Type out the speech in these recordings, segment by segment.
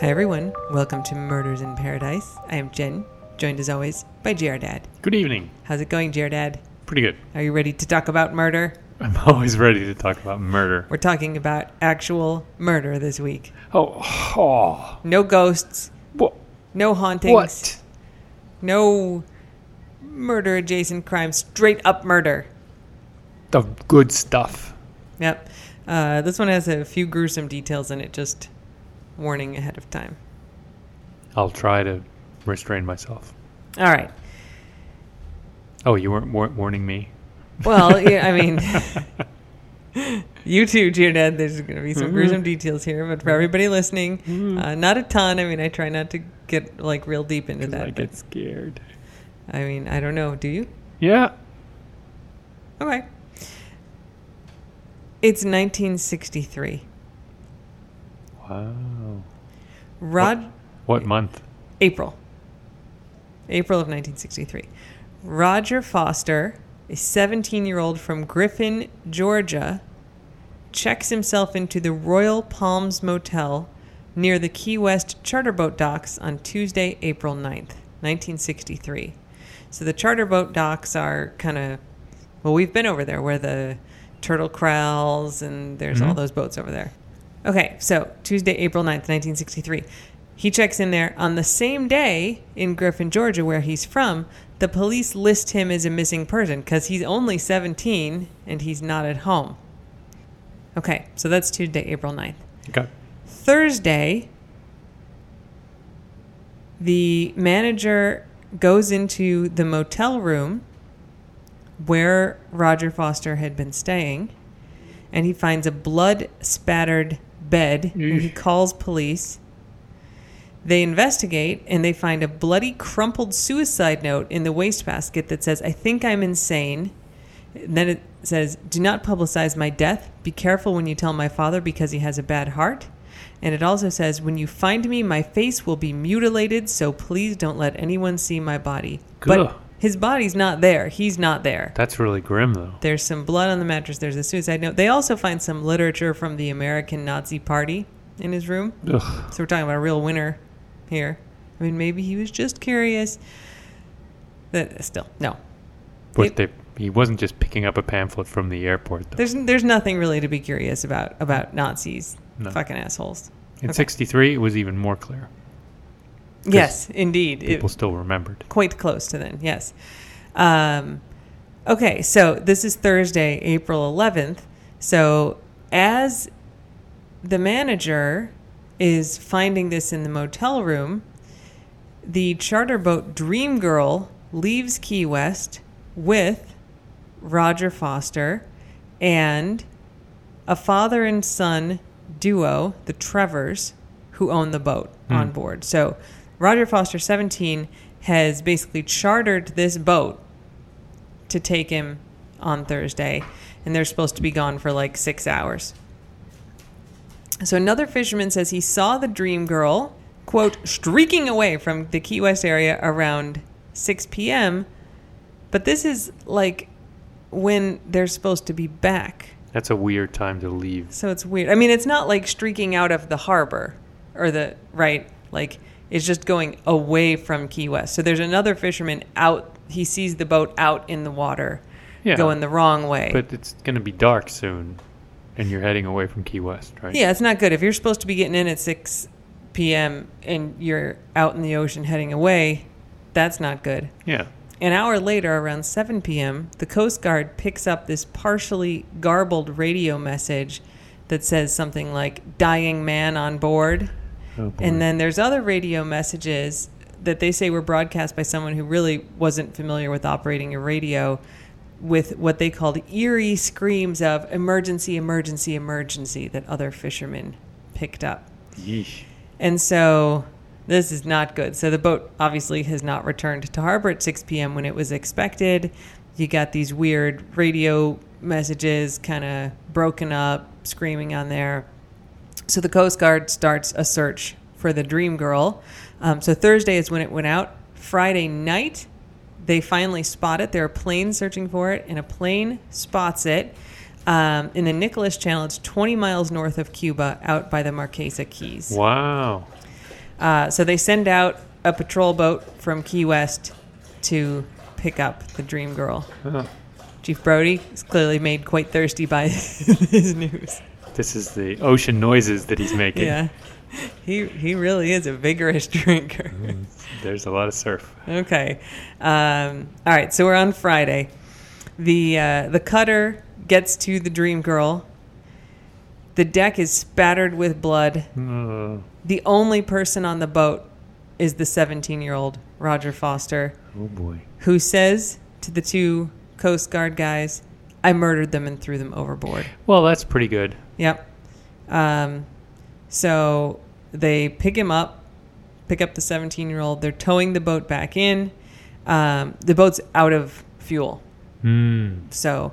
Hi, everyone. Welcome to Murders in Paradise. I am Jen, joined as always by Dad. Good evening. How's it going, Dad? Pretty good. Are you ready to talk about murder? I'm always ready to talk about murder. We're talking about actual murder this week. Oh, oh. No ghosts, What? no hauntings, What? no murder adjacent crime, straight up murder. The good stuff. Yep. Uh, this one has a few gruesome details in it, just warning ahead of time. I'll try to restrain myself. All right. Oh, you weren't war- warning me? Well, yeah, I mean, you too, Dad. There's going to be some gruesome details here, but for everybody listening, uh, not a ton. I mean, I try not to get like real deep into that. I get scared. I mean, I don't know. Do you? Yeah. Okay. It's 1963. Wow. Rod What month? April. April of 1963. Roger Foster, a 17 year old from Griffin, Georgia, checks himself into the Royal Palms Motel near the Key West charter boat docks on Tuesday, April 9th, 1963. So the charter boat docks are kind of, well, we've been over there where the turtle corrals and there's all Mhm. those boats over there. Okay, so Tuesday, April 9th, 1963. He checks in there on the same day in Griffin, Georgia, where he's from. The police list him as a missing person because he's only 17 and he's not at home. Okay, so that's Tuesday, April 9th. Okay. Thursday, the manager goes into the motel room where Roger Foster had been staying and he finds a blood spattered bed and he calls police. They investigate and they find a bloody, crumpled suicide note in the wastebasket that says, I think I'm insane. And then it says, Do not publicize my death. Be careful when you tell my father because he has a bad heart. And it also says, When you find me, my face will be mutilated, so please don't let anyone see my body. Good. But his body's not there. He's not there. That's really grim, though. There's some blood on the mattress. There's a suicide note. They also find some literature from the American Nazi Party in his room. Ugh. So we're talking about a real winner here. I mean, maybe he was just curious. That still no. But It- they, he wasn't just picking up a pamphlet from the airport, though. There's there's nothing really to be curious about about Nazis. No. Fucking assholes. In okay. 63, it was even more clear. Yes, indeed. It- People still remembered. quite close to then. Yes. Um, okay, so this is Thursday, April 11th. So as the manager is finding this in the motel room, the charter boat Dream Girl leaves Key West with Roger Foster and a father and son duo, the Trevors, who own the boat hmm. on board. So Roger Foster, 17, has basically chartered this boat to take him on Thursday, and they're supposed to be gone for like six hours. So another fisherman says he saw the Dream Girl, quote, streaking away from the Key West area around 6 p.m. But this is like when they're supposed to be back. That's a weird time to leave. So it's weird. I mean, it's not like streaking out of the harbor or the right. Like it's just going away from Key West. So there's another fisherman out. He sees the boat out in the water, Yeah. going the wrong way. But it's going to be dark soon, and you're heading away from Key West, right? yeah, it's not good if you're supposed to be getting in at 6 p.m. and you're out in the ocean heading away. That's not good. Yeah. An hour later, around 7 p.m., the Coast Guard picks up this partially garbled radio message that says something like dying man on board. Oh. And then there's other radio messages that they say were broadcast by someone who really wasn't familiar with operating a radio with what they called eerie screams of emergency, emergency, emergency that other fishermen picked up. Yeesh. And so this is not good. So the boat obviously has not returned to harbor at 6 p.m. when it was expected. You got these weird radio messages kind of broken up, screaming on there. So the Coast Guard starts a search for the Dream Girl. Um, so Thursday is when it went out. Friday night, they finally spot it. There are planes searching for it, and a plane spots it um, in the Nicholas Channel. It's 20 miles north of Cuba, out by the Marquesa Keys. Wow. Uh, so they send out a patrol boat from Key West to pick up the Dream Girl. Oh, Chief Brody is clearly made quite thirsty by his news. this is the ocean noises that he's making. Yeah, he he really is a vigorous drinker. There's a lot of surf. Okay, um, all right. So we're on Friday. The uh, the cutter gets to the Dream Girl. The deck is spattered with blood. Uh, The only person on the boat is the 17 year old Roger Foster. oh boy. who says to the two Coast Guard guys, I murdered them and threw them overboard. Well, that's pretty good. Yep. Um, so they pick him up, pick up the 17 year old. They're towing the boat back in. Um, the boat's out of fuel. Hmm. So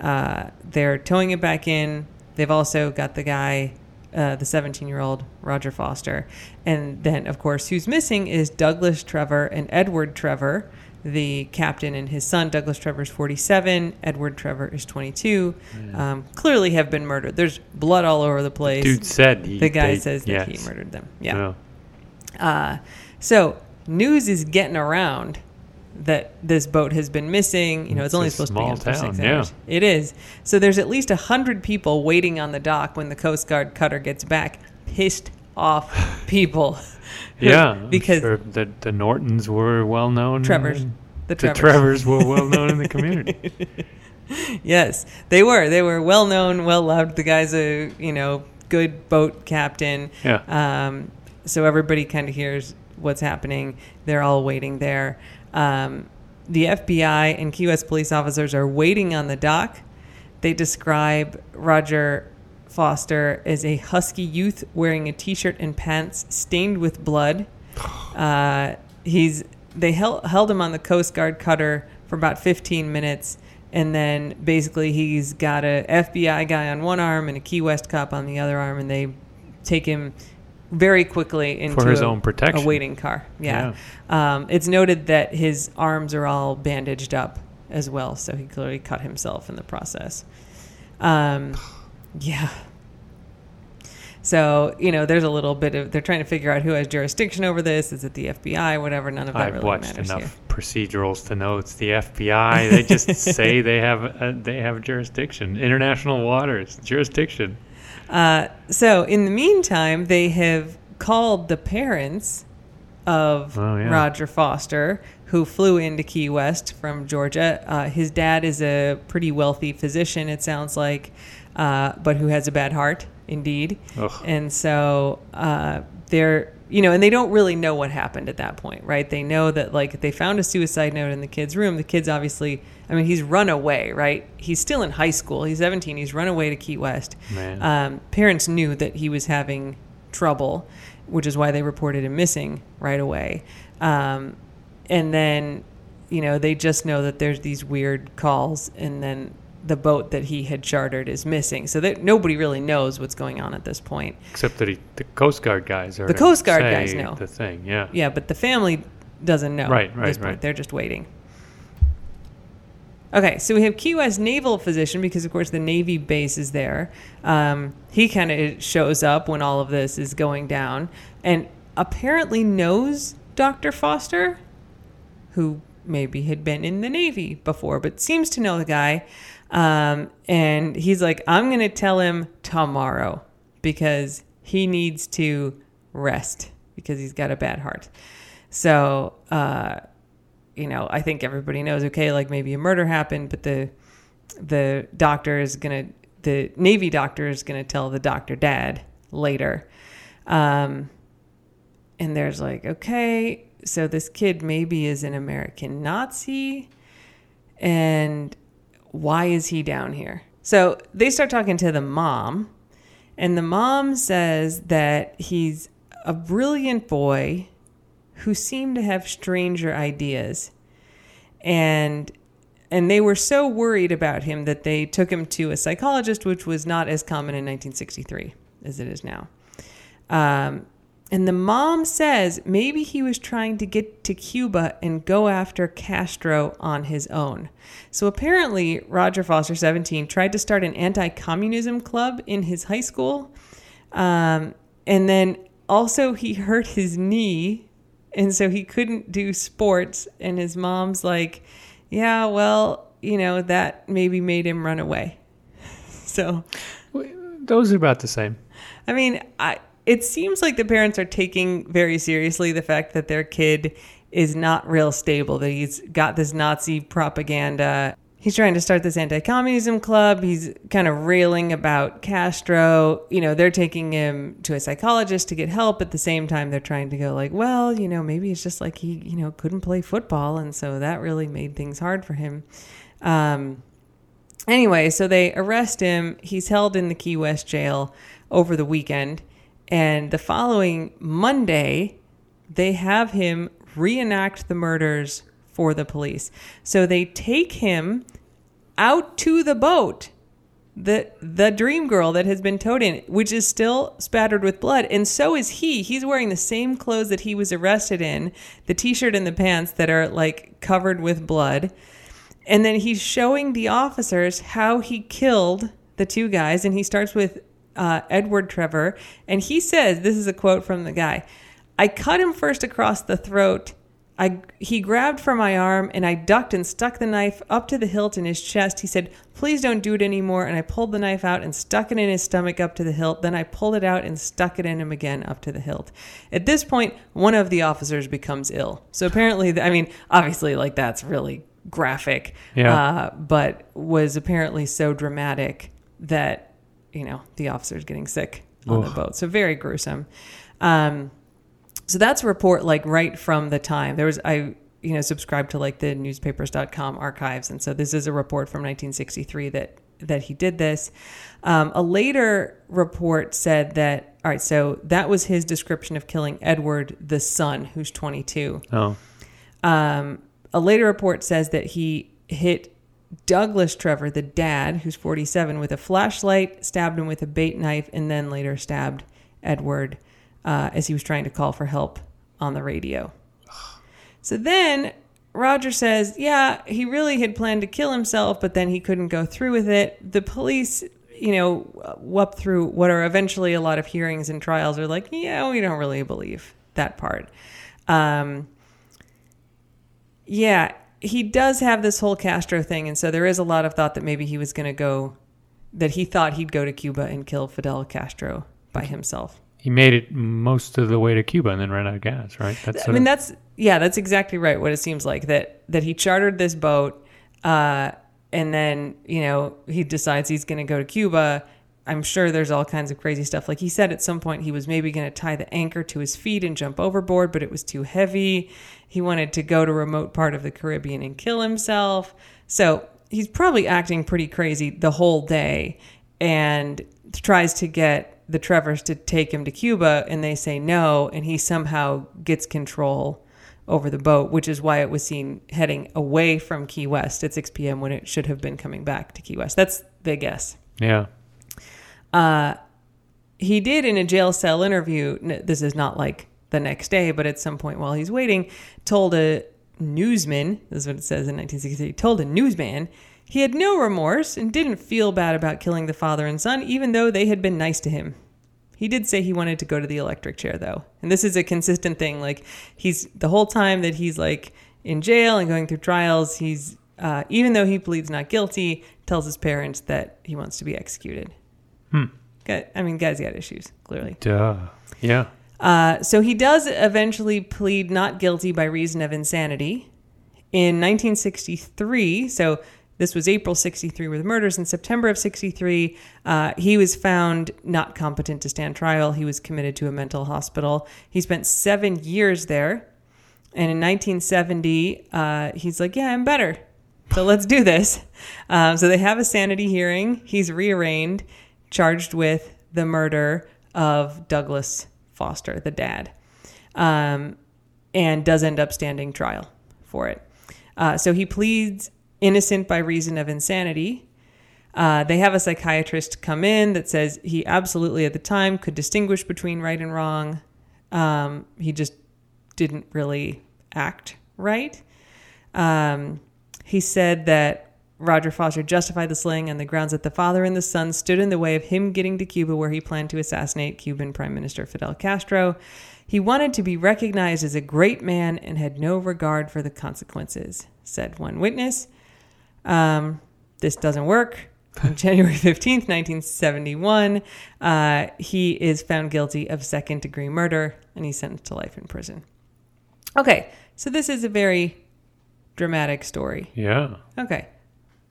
uh, they're towing it back in. They've also got the guy, uh, the 17 year old Roger Foster. And then, of course, who's missing is Douglas Trevor and Edward Trevor, the captain and his son. Douglas Trevor is 47, Edward Trevor is 22. Um, clearly have been murdered. There's blood all over the place. Dude said he. the guy they- says that he murdered them. Yeah. No. Uh, so news is getting around that this boat has been missing. You know, it's, It's only supposed to be in for six town, yeah. hours. It is. So there's at least a hundred people waiting on the dock when the Coast Guard cutter gets back. Pissed off people. Yeah. Because sure the, the Nortons were well known. Trevors. the The Trevors. Trevors were well known in the community. yes, they were. They were well known, well loved. The guy's a you know good boat captain. Yeah. Um, so everybody kind of hears what's happening. They're all waiting there. Um, the FBI and Key West police officers are waiting on the dock. They describe Roger Foster as a husky youth wearing a t-shirt and pants stained with blood. Uh, he's they held, held him on the Coast Guard cutter for about 15 minutes, and then basically he's got a FBI guy on one arm and a Key West cop on the other arm, and they take him very quickly into his a, own protection. a waiting car. Yeah, Um, it's noted that his arms are all bandaged up as well, so he clearly cut himself in the process. Um, yeah. So you know, there's a little bit of they're trying to figure out who has jurisdiction over this. Is it the FBI? Whatever. None of that I've really watched matters enough here. procedurals to know it's the FBI. They just say they have uh, they have jurisdiction, international waters jurisdiction. Uh, so in the meantime, they have called the parents of Oh, yeah. Roger Foster, who flew into Key West from Georgia. Uh, his dad is a pretty wealthy physician, it sounds like, uh, but who has a bad heart, indeed. Ugh. And so uh, they're, you know, and they don't really know what happened at that point, right? They know that, like, they found a suicide note in the kid's room. The kid's obviously, I mean, he's run away, right? He's still in high school. He's 17. He's run away to Key West. Um, parents knew that he was having trouble, which is why they reported him missing right away. Um, and then, you know, they just know that there's these weird calls, and then the boat that he had chartered is missing. So that nobody really knows what's going on at this point. Except that he, the Coast Guard guys are The Coast Guard guys know. the thing. Yeah. Yeah, but the family doesn't know. Right, right, right. They're just waiting. Okay, so we have Key West naval physician because, of course, the Navy base is there. Um, he kind of shows up when all of this is going down, and apparently knows Dr. Foster, who maybe had been in the Navy before, but seems to know the guy. Um, and he's like, I'm going to tell him tomorrow because he needs to rest because he's got a bad heart. So, uh, you know, I think everybody knows, okay, like maybe a murder happened, but the the doctor is gonna the Navy doctor is gonna tell the doctor dad later. Um, and there's like, okay, so this kid maybe is an American Nazi, and why is he down here? So they start talking to the mom, and the mom says that he's a brilliant boy who seemed to have stranger ideas. And and they were so worried about him that they took him to a psychologist, which was not as common in 1963 as it is now. Um, and the mom says maybe he was trying to get to Cuba and go after Castro on his own. So apparently, Roger Foster, 17, tried to start an anti communism club in his high school. Um, and then also, he hurt his knee. And so he couldn't do sports. And his mom's like, yeah, well, you know, that maybe made him run away. So Those are about the same. I mean, I, it seems like the parents are taking very seriously the fact that their kid is not real stable, that he's got this Nazi propaganda. He's trying to start this anti communism club. He's kind of railing about Castro. You know, they're taking him to a psychologist to get help. At the same time, they're trying to go, like, well, you know, maybe it's just like he, you know, couldn't play football. And so that really made things hard for him. Um, anyway, so they arrest him. He's held in the Key West jail over the weekend. And the following Monday, they have him reenact the murders for the police. So they take him out to the boat, the the dream girl that has been towed in, which is still spattered with blood, and so is he. He's wearing the same clothes that he was arrested in, the t-shirt and the pants that are like covered with blood. And then he's showing the officers how he killed the two guys, and he starts with uh, Edward Trevor, and he says, "This is a quote from the guy. I cut him first across the throat." I, he grabbed for my arm and I ducked and stuck the knife up to the hilt in his chest. He said, Please don't do it anymore. And I pulled the knife out and stuck it in his stomach up to the hilt. Then I pulled it out and stuck it in him again up to the hilt. At this point, one of the officers becomes ill. So apparently, I mean, obviously, like that's really graphic, Yeah. uh, but was apparently so dramatic that, you know, the officer's getting sick on the boat. So very gruesome. Um, so that's a report like right from the time. There was I you know subscribed to like the newspapers.com archives and so this is a report from 1963 that that he did this. Um, a later report said that all right, so that was his description of killing Edward the son who's 22. Oh, Um, a later report says that he hit Douglas Trevor, the dad, who's 47, with a flashlight, stabbed him with a bait knife, and then later stabbed Edward uh, as he was trying to call for help on the radio. So then Roger says, yeah, he really had planned to kill himself, but then he couldn't go through with it. The police, you know, up through what are eventually a lot of hearings and trials are like, yeah, we don't really believe that part. Um, yeah, he does have this whole Castro thing, and so there is a lot of thought that maybe he was going to go, that he thought he'd go to Cuba and kill Fidel Castro by himself. he made it most of the way to Cuba and then ran out of gas, right? That's I mean, that's yeah, that's exactly right. What it seems like that that he chartered this boat, uh, and then you know he decides he's going to go to Cuba. I'm sure there's all kinds of crazy stuff. Like he said at some point he was maybe going to tie the anchor to his feet and jump overboard, but it was too heavy. He wanted to go to a remote part of the Caribbean and kill himself. So he's probably acting pretty crazy the whole day and tries to get the Trevors to take him to Cuba and they say no and he somehow gets control over the boat, which is why it was seen heading away from Key West at 6 p.m. when it should have been coming back to Key West. That's the guess. yeah. Uh, he did in a jail cell interview. This is not like the next day, but at some point while he's waiting, told a newsman. This is what it says in 1963. Told a newsman he had no remorse and didn't feel bad about killing the father and son, even though they had been nice to him. He did say he wanted to go to the electric chair though. And this is a consistent thing. Like he's the whole time that he's like in jail and going through trials, he's uh, even though he pleads not guilty, tells his parents that he wants to be executed. Hmm. Got, I mean, guy's got issues, clearly. Duh. Yeah. Uh, so he does eventually plead not guilty by reason of insanity. In 1963, so this was April 63 with the murders. In September of 63, uh, he was found not competent to stand trial. He was committed to a mental hospital. He spent seven years there. And in 1970, uh, he's like, Yeah, I'm better. So let's do this. Um, so they have a sanity hearing. He's rearranged, charged with the murder of Douglas Foster, the dad, um, and does end up standing trial for it. Uh, so he pleads innocent by reason of insanity. Uh, they have a psychiatrist come in that says he absolutely at the time could distinguish between right and wrong. Um, he just didn't really act right. Um, he said that Roger Foster justified the slaying on the grounds that the father and the son stood in the way of him getting to Cuba, where he planned to assassinate Cuban Prime Minister Fidel Castro. He wanted to be recognized as a great man and had no regard for the consequences, said one witness. Um, this doesn't work. On January 15th, 1971, uh, he is found guilty of second degree murder and he's sentenced to life in prison. Okay, so this is a very dramatic story. Yeah. Okay.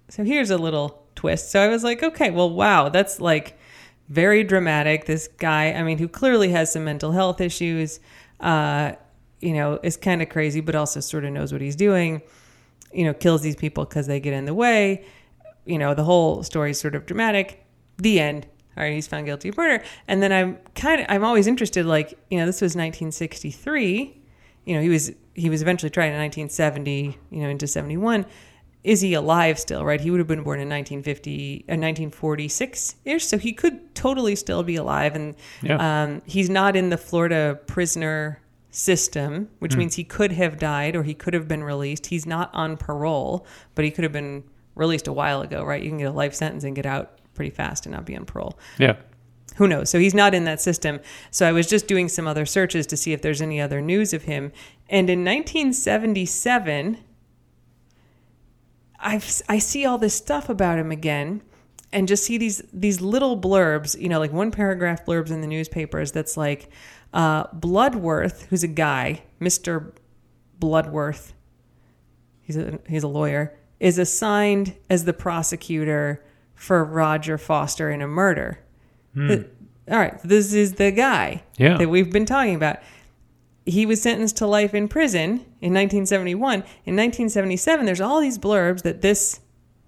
So here's a little twist. So I was like, okay, well, wow, that's like very dramatic. This guy, I mean, who clearly has some mental health issues, uh, you know, is kind of crazy, but also sort of knows what he's doing, you know, kills these people because they get in the way. You know, the whole story is sort of dramatic. The end. All right, he's found guilty of murder. And then I'm kind of, I'm always interested, like, you know, this was 1963. You know, he was, he was eventually tried in 1970, you know, into 71 is he alive still, right? He would have been born in 1950, uh, 1946 ish, so he could totally still be alive. And Yeah. um, he's not in the Florida prisoner system, which means he could have died or he could have been released. He's not on parole, but he could have been released a while ago, right? You can get a life sentence and get out pretty fast and not be on parole Yeah. who knows? So he's not in that system. So I was just doing some other searches to see if there's any other news of him. And in 1977, I've I see all this stuff about him again, and just see these these little blurbs. You know, like one paragraph blurbs in the newspapers that's like, uh, Bloodworth, who's a guy, Mister Bloodworth. He's a he's a lawyer. Is assigned as the prosecutor for Roger Foster in a murder. Th- All right, this is the guy Yeah. that we've been talking about. He was sentenced to life in prison in 1971. In 1977, there's all these blurbs that this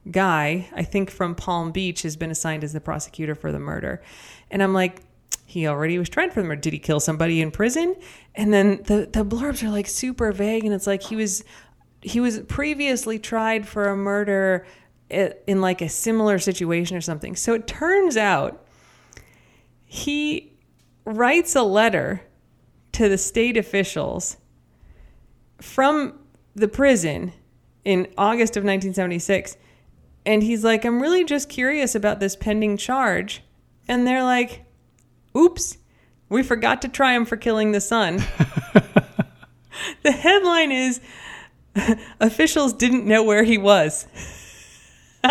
guy, I think from Palm Beach, has been assigned as the prosecutor for the murder. And I'm like, he already was tried for the murder. Did he kill somebody in prison? And then the, the blurbs are like super vague, and it's like he was he was previously tried for a murder in like a similar situation or something. So it turns out he writes a letter to the state officials from the prison in August of 1976 and he's like I'm really just curious about this pending charge and they're like oops we forgot to try him for killing the son the headline is officials didn't know where he was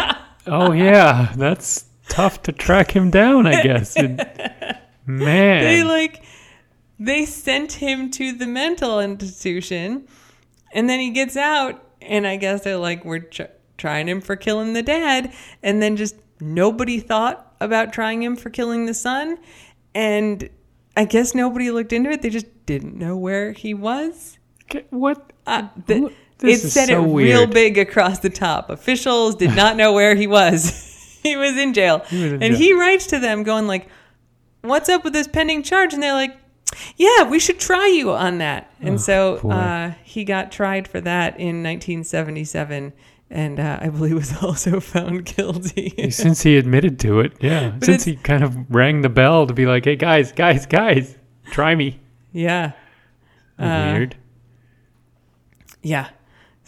Oh yeah, that's tough to track him down. I guess. And- man. they like they sent him to the mental institution and then he gets out and i guess they're like we're tr- trying him for killing the dad and then just nobody thought about trying him for killing the son and i guess nobody looked into it. They just didn't know where he was. What? uh, the, it said so it real big across the top. Officials did not know where he was. He was in jail. He was in and jail. he writes to them going like what's up with this pending charge? And they're like yeah we should try you on that and Oh, so uh, he got tried for that in 1977 and uh, i believe was also found guilty Since he admitted to it, yeah. But Since he kind of rang the bell to be like, "Hey guys, guys, guys, try me." yeah Uh, Weird. Yeah.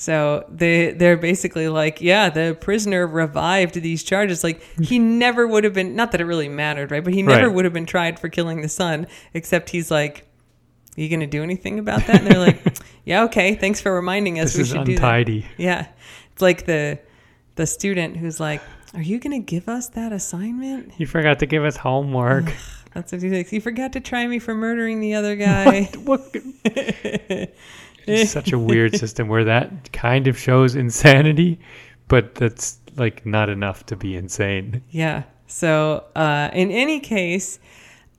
So they they're basically like, yeah, the prisoner revived these charges. Like he never would have been not that it really mattered, right? But he never Right. would have been tried for killing the son, except he's like, Are you gonna do anything about that? And they're like, Yeah, okay, thanks for reminding us This we is should do that. untidy. Yeah. It's like the the student who's like, Are you gonna give us that assignment? You forgot to give us homework. That's what he thinks. You forgot to try me for murdering the other guy. what? It's such a weird system where that kind of shows insanity, but that's like not enough to be insane. Yeah. So uh, in any case,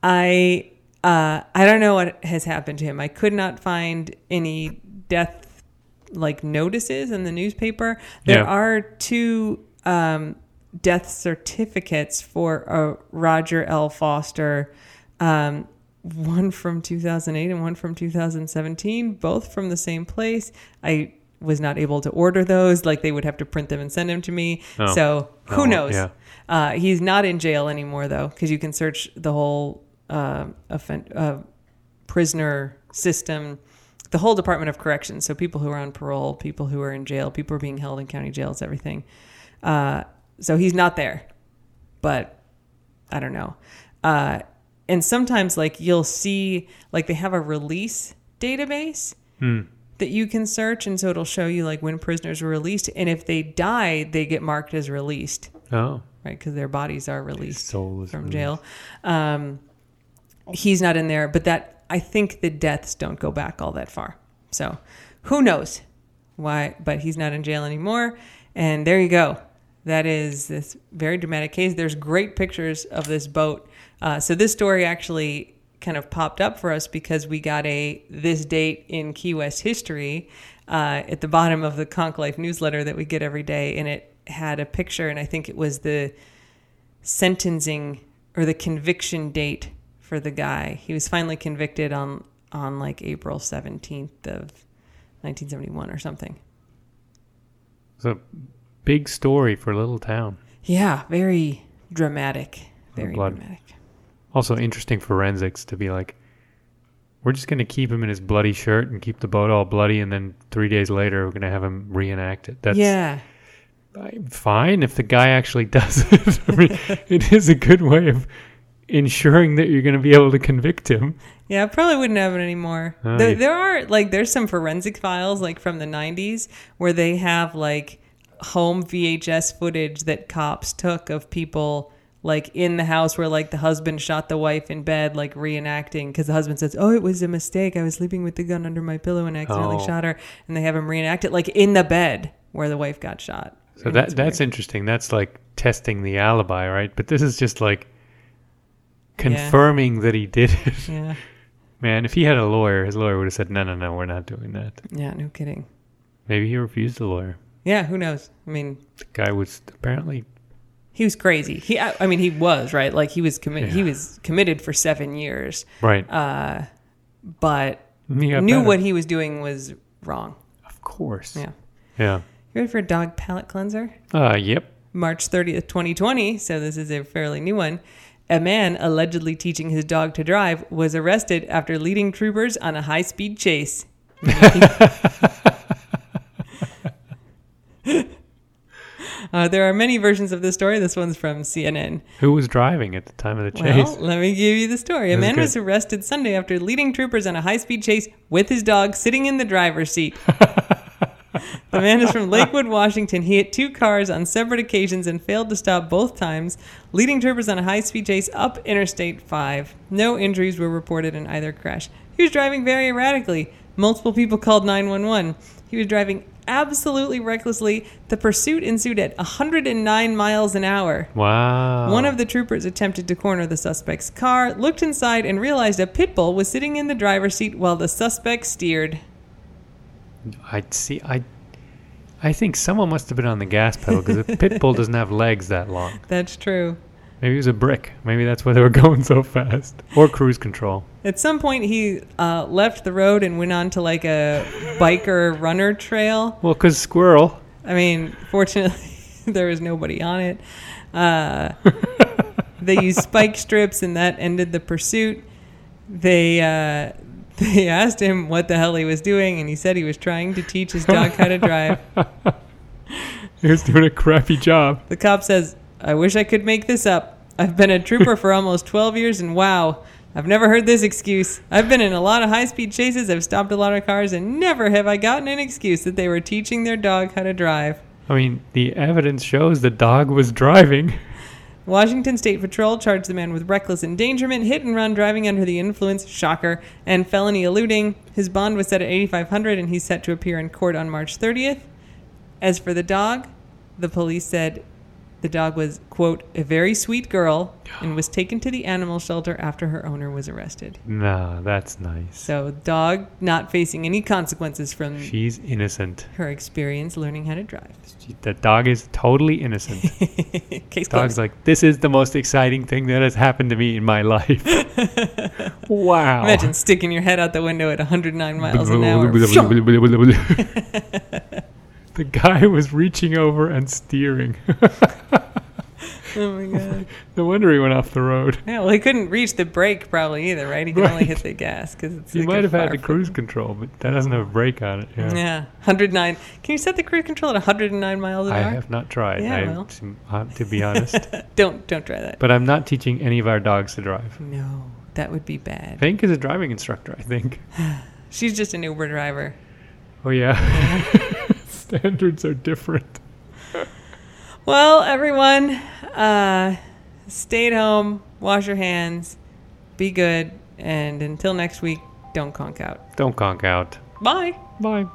I uh, I don't know what has happened to him. I could not find any death like notices in the newspaper. There Yeah. are two um, death certificates for uh, Roger L. Foster. Um, one from 2008 and one from 2017, both from the same place. I was not able to order those; like they would have to print them and send them to me. Oh. So who Oh, knows? yeah. Uh, he's not in jail anymore though, because you can search the whole uh, offen- uh, prisoner system, the whole Department of Corrections. So people who are on parole, people who are in jail, people who are being held in county jails, everything. Uh, so he's not there, but I don't know. And sometimes, like you'll see, like they have a release database Hmm. that you can search, and so it'll show you like when prisoners were released, and if they die, they get marked as released, Oh, right? Because their bodies are released from released. jail. Um, he's not in there, but that I think the deaths don't go back all that far. So who knows why? But he's not in jail anymore, and there you go. That is this very dramatic case. There's great pictures of this boat. Uh, so this story actually kind of popped up for us because we got a this date in Key West history uh, at the bottom of the Conch Life newsletter that we get every day, and it had a picture, and I think it was the sentencing or the conviction date for the guy. He was finally convicted on on like April 17th of 1971 or something. A big story for a little town. Yeah, very dramatic. Very blood. dramatic. Also, interesting forensics to be like, we're just going to keep him in his bloody shirt and keep the boat all bloody, and then three days later, we're going to have him reenact it. That's yeah. Fine if the guy actually does it. I mean, it is a good way of ensuring that you're going to be able to convict him. Yeah, I probably wouldn't have it anymore. Oh, there, there are like there's some forensic files like from the 90s where they have like home VHS footage that cops took of people like in the house where like the husband shot the wife in bed like reenacting because the husband says, "Oh, it was a mistake. I was sleeping with the gun under my pillow and I accidentally Oh. shot her." And they have him reenact it like in the bed where the wife got shot. So And that that's weird. interesting. That's like testing the alibi, right? But this is just like confirming that he did it. yeah, Man, if he had a lawyer, his lawyer would have said, "No, no, no, we're not doing that." yeah, no kidding. Maybe he refused a lawyer. Yeah, who knows? I mean, The guy was apparently he was crazy. He, I, I mean, he was right. Like he was committed. He was committed for seven years, right. uh, but knew better. what he was doing was wrong. Of course. Yeah. Yeah. You ready for a dog palate cleanser? Uh, yep. March 30th, 2020. So this is a fairly new one. A man allegedly teaching his dog to drive was arrested after leading troopers on a high-speed chase. Uh, there are many versions of this story. This one's from CNN. Who was driving at the time of the chase? Well, let me give you the story. A man good. was arrested Sunday after leading troopers on a high speed chase with his dog sitting in the driver's seat. the man is from Lakewood, Washington. He hit two cars on separate occasions and failed to stop both times, leading troopers on a high speed chase up Interstate 5. No injuries were reported in either crash. He was driving very erratically. Multiple people called 911. He was driving absolutely recklessly. The pursuit ensued at 109 miles an hour. wow. One of the troopers attempted to corner the suspect's car, looked inside, and realized a pit bull was sitting in the driver's seat while the suspect steered. I see. I. I think someone must have been on the gas pedal because a pit bull doesn't have legs that long. That's true. Maybe it was a brick. Maybe that's why they were going so fast. Or cruise control. At some point, he uh, left the road and went on to like a biker runner trail. Well, because squirrel. I mean, fortunately, there was nobody on it. Uh, they used spike strips, and that ended the pursuit. They uh, they asked him what the hell he was doing, and he said he was trying to teach his dog how to drive. He was doing a crappy job. The cop says, I wish I could make this up. I've been a trooper for almost 12 years, and wow, I've never heard this excuse. I've been in a lot of high speed chases, I've stopped a lot of cars, and never have I gotten an excuse that they were teaching their dog how to drive. I mean, the evidence shows the dog was driving. Washington State Patrol charged the man with reckless endangerment, hit and run, driving under the influence, shocker, and felony eluding. His bond was set at 8500 and he's set to appear in court on March 30th. As for the dog, the police said the dog was, quote, a very sweet girl and was taken to the animal shelter after her owner was arrested. Nah, that's nice. So, dog not facing any consequences from She's innocent. her experience learning how to drive. She, the dog is totally innocent. Case Dog's closed. like, this is the most exciting thing that has happened to me in my life. wow. Imagine sticking your head out the window at 109 miles an hour. the guy was reaching over and steering. Oh my god. No wonder he went off the road. Yeah, well, he couldn't reach the brake probably either, right? He could only hit the gas because it's. He like a might have had the cruise control, but that doesn't have a brake on it. Yeah. Yeah, 109. Can you set the cruise control at 109 miles an I hour? have not tried. Yeah, I, well. to, uh, to be honest, don't don't try that. but I'm not teaching any of our dogs to drive. no, that would be bad. Fink is a driving instructor, I think. She's just an Uber driver. Oh yeah, standards are different. Well, everyone, uh, stay at home, wash your hands, be good, and until next week, don't conk out. Don't conk out. Bye. Bye.